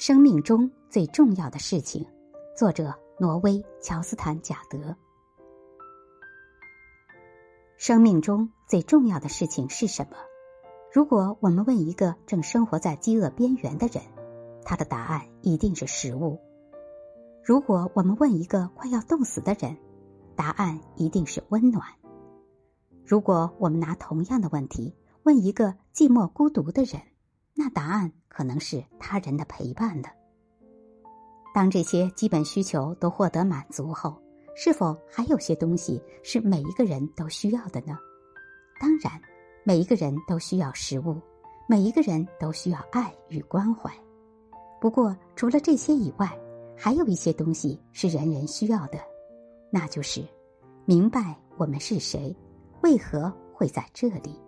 生命中最重要的事情，作者挪威乔斯坦贾德。生命中最重要的事情是什么？如果我们问一个正生活在饥饿边缘的人，他的答案一定是食物；如果我们问一个快要冻死的人，答案一定是温暖；如果我们拿同样的问题问一个寂寞孤独的人，那答案可能是他人的陪伴的。当这些基本需求都获得满足后，是否还有些东西是每一个人都需要的呢？当然，每一个人都需要食物，每一个人都需要爱与关怀。不过，除了这些以外，还有一些东西是人人需要的，那就是明白我们是谁，为何会在这里。